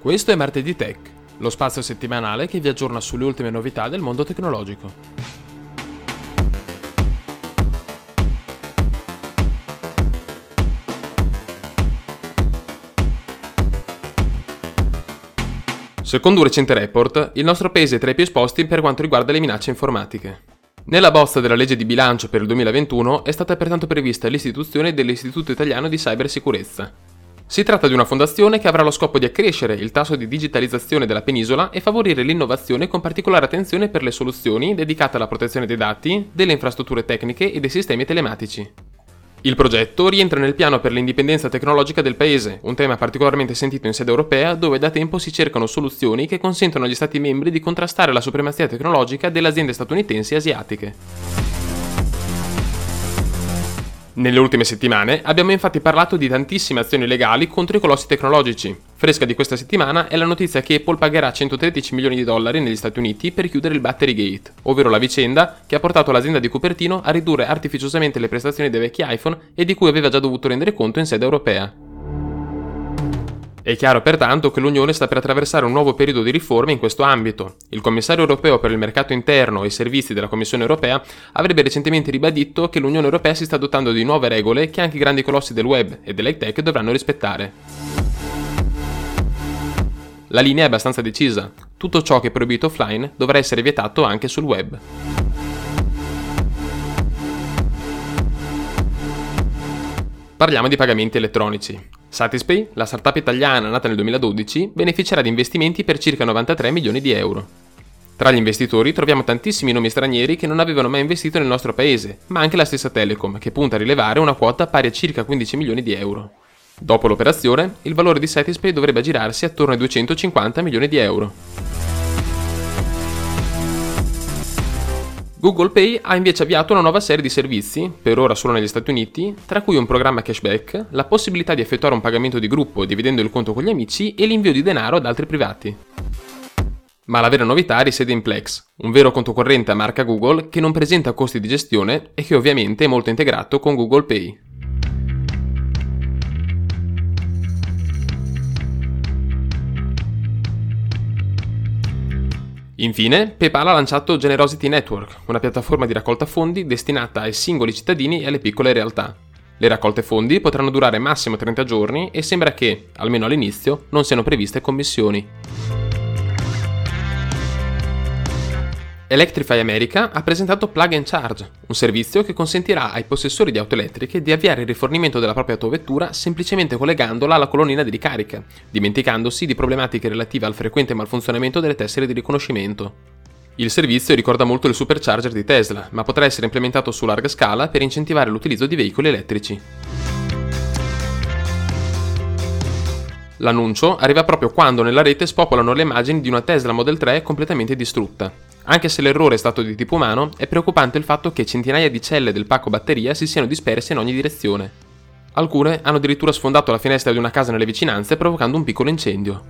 Questo è Martedì Tech, lo spazio settimanale che vi aggiorna sulle ultime novità del mondo tecnologico. Secondo un recente report, il nostro paese è tra i più esposti per quanto riguarda le minacce informatiche. Nella bozza della legge di bilancio per il 2021 è stata pertanto prevista l'istituzione dell'Istituto Italiano di Cybersicurezza. Si tratta di una fondazione che avrà lo scopo di accrescere il tasso di digitalizzazione della penisola e favorire l'innovazione con particolare attenzione per le soluzioni dedicate alla protezione dei dati, delle infrastrutture tecniche e dei sistemi telematici. Il progetto rientra nel piano per l'indipendenza tecnologica del paese, un tema particolarmente sentito in sede europea dove da tempo si cercano soluzioni che consentono agli Stati membri di contrastare la supremazia tecnologica delle aziende statunitensi e asiatiche. Nelle ultime settimane abbiamo infatti parlato di tantissime azioni legali contro i colossi tecnologici. Fresca di questa settimana è la notizia che Apple pagherà 113 milioni di dollari negli Stati Uniti per chiudere il Battery Gate, ovvero la vicenda che ha portato l'azienda di Cupertino a ridurre artificiosamente le prestazioni dei vecchi iPhone e di cui aveva già dovuto rendere conto in sede europea. È chiaro pertanto che l'Unione sta per attraversare un nuovo periodo di riforme in questo ambito. Il commissario europeo per il mercato interno e i servizi della Commissione europea avrebbe recentemente ribadito che l'Unione europea si sta dotando di nuove regole che anche i grandi colossi del web e dell'high tech dovranno rispettare. La linea è abbastanza decisa. Tutto ciò che è proibito offline dovrà essere vietato anche sul web. Parliamo di pagamenti elettronici. Satispay, la startup italiana nata nel 2012, beneficerà di investimenti per circa 93 milioni di euro. Tra gli investitori troviamo tantissimi nomi stranieri che non avevano mai investito nel nostro paese, ma anche la stessa Telecom, che punta a rilevare una quota pari a circa 15 milioni di euro. Dopo l'operazione, il valore di Satispay dovrebbe girarsi attorno ai 250 milioni di euro. Google Pay ha invece avviato una nuova serie di servizi, per ora solo negli Stati Uniti, tra cui un programma cashback, la possibilità di effettuare un pagamento di gruppo dividendo il conto con gli amici e l'invio di denaro ad altri privati. Ma la vera novità risiede in Plex, un vero conto corrente a marca Google che non presenta costi di gestione e che ovviamente è molto integrato con Google Pay. Infine, PayPal ha lanciato Generosity Network, una piattaforma di raccolta fondi destinata ai singoli cittadini e alle piccole realtà. Le raccolte fondi potranno durare massimo 30 giorni e sembra che, almeno all'inizio, non siano previste commissioni. Electrify America ha presentato Plug and Charge, un servizio che consentirà ai possessori di auto elettriche di avviare il rifornimento della propria autovettura semplicemente collegandola alla colonnina di ricarica, dimenticandosi di problematiche relative al frequente malfunzionamento delle tessere di riconoscimento. Il servizio ricorda molto il supercharger di Tesla, ma potrà essere implementato su larga scala per incentivare l'utilizzo di veicoli elettrici. L'annuncio arriva proprio quando nella rete spopolano le immagini di una Tesla Model 3 completamente distrutta. Anche se l'errore è stato di tipo umano, è preoccupante il fatto che centinaia di celle del pacco batteria si siano disperse in ogni direzione. Alcune hanno addirittura sfondato la finestra di una casa nelle vicinanze provocando un piccolo incendio.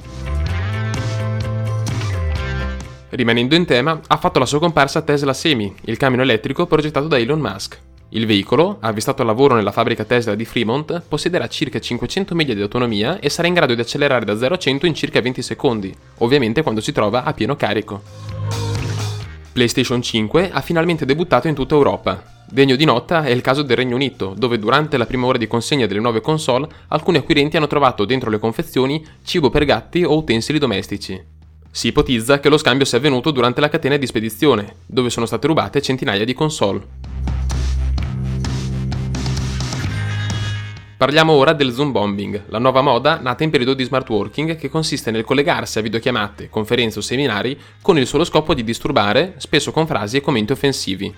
Rimanendo in tema, ha fatto la sua comparsa Tesla Semi, il camion elettrico progettato da Elon Musk. Il veicolo, avvistato al lavoro nella fabbrica Tesla di Fremont, possederà circa 500 miglia di autonomia e sarà in grado di accelerare da 0 a 100 in circa 20 secondi, ovviamente quando si trova a pieno carico. PlayStation 5 ha finalmente debuttato in tutta Europa. Degno di nota è il caso del Regno Unito, dove durante la prima ora di consegna delle nuove console alcuni acquirenti hanno trovato dentro le confezioni cibo per gatti o utensili domestici. Si ipotizza che lo scambio sia avvenuto durante la catena di spedizione, dove sono state rubate centinaia di console. Parliamo ora del Zoom Bombing, la nuova moda nata in periodo di smart working che consiste nel collegarsi a videochiamate, conferenze o seminari con il solo scopo di disturbare, spesso con frasi e commenti offensivi.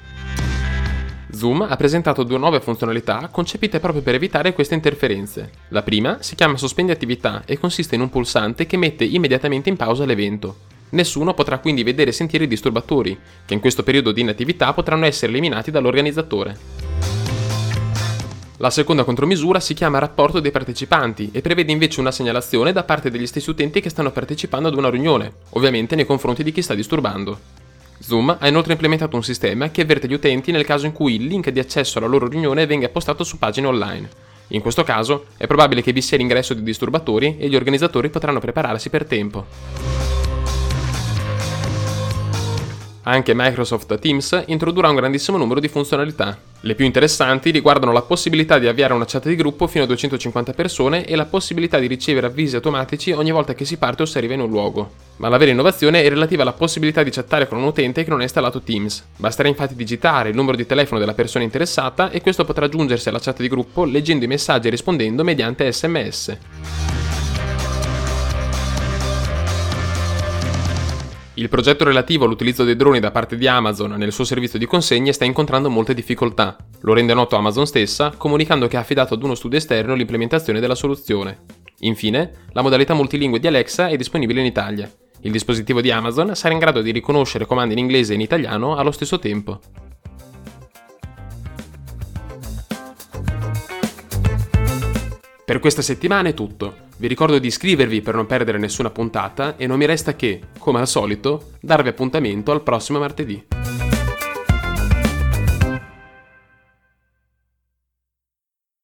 Zoom ha presentato due nuove funzionalità concepite proprio per evitare queste interferenze. La prima si chiama Sospendi attività e consiste in un pulsante che mette immediatamente in pausa l'evento. Nessuno potrà quindi vedere e sentire i disturbatori, che in questo periodo di inattività potranno essere eliminati dall'organizzatore. La seconda contromisura si chiama rapporto dei partecipanti e prevede invece una segnalazione da parte degli stessi utenti che stanno partecipando ad una riunione, ovviamente nei confronti di chi sta disturbando. Zoom ha inoltre implementato un sistema che avverte gli utenti nel caso in cui il link di accesso alla loro riunione venga postato su pagine online. In questo caso è probabile che vi sia l'ingresso di disturbatori e gli organizzatori potranno prepararsi per tempo. Anche Microsoft Teams introdurrà un grandissimo numero di funzionalità. Le più interessanti riguardano la possibilità di avviare una chat di gruppo fino a 250 persone e la possibilità di ricevere avvisi automatici ogni volta che si parte o si arriva in un luogo. Ma la vera innovazione è relativa alla possibilità di chattare con un utente che non ha installato Teams. Basterà infatti digitare il numero di telefono della persona interessata e questo potrà aggiungersi alla chat di gruppo leggendo i messaggi e rispondendo mediante SMS. Il progetto relativo all'utilizzo dei droni da parte di Amazon nel suo servizio di consegne sta incontrando molte difficoltà. Lo rende noto Amazon stessa, comunicando che ha affidato ad uno studio esterno l'implementazione della soluzione. Infine, la modalità multilingue di Alexa è disponibile in Italia. Il dispositivo di Amazon sarà in grado di riconoscere comandi in inglese e in italiano allo stesso tempo. Per questa settimana è tutto. Vi ricordo di iscrivervi per non perdere nessuna puntata e non mi resta che, come al solito, darvi appuntamento al prossimo martedì.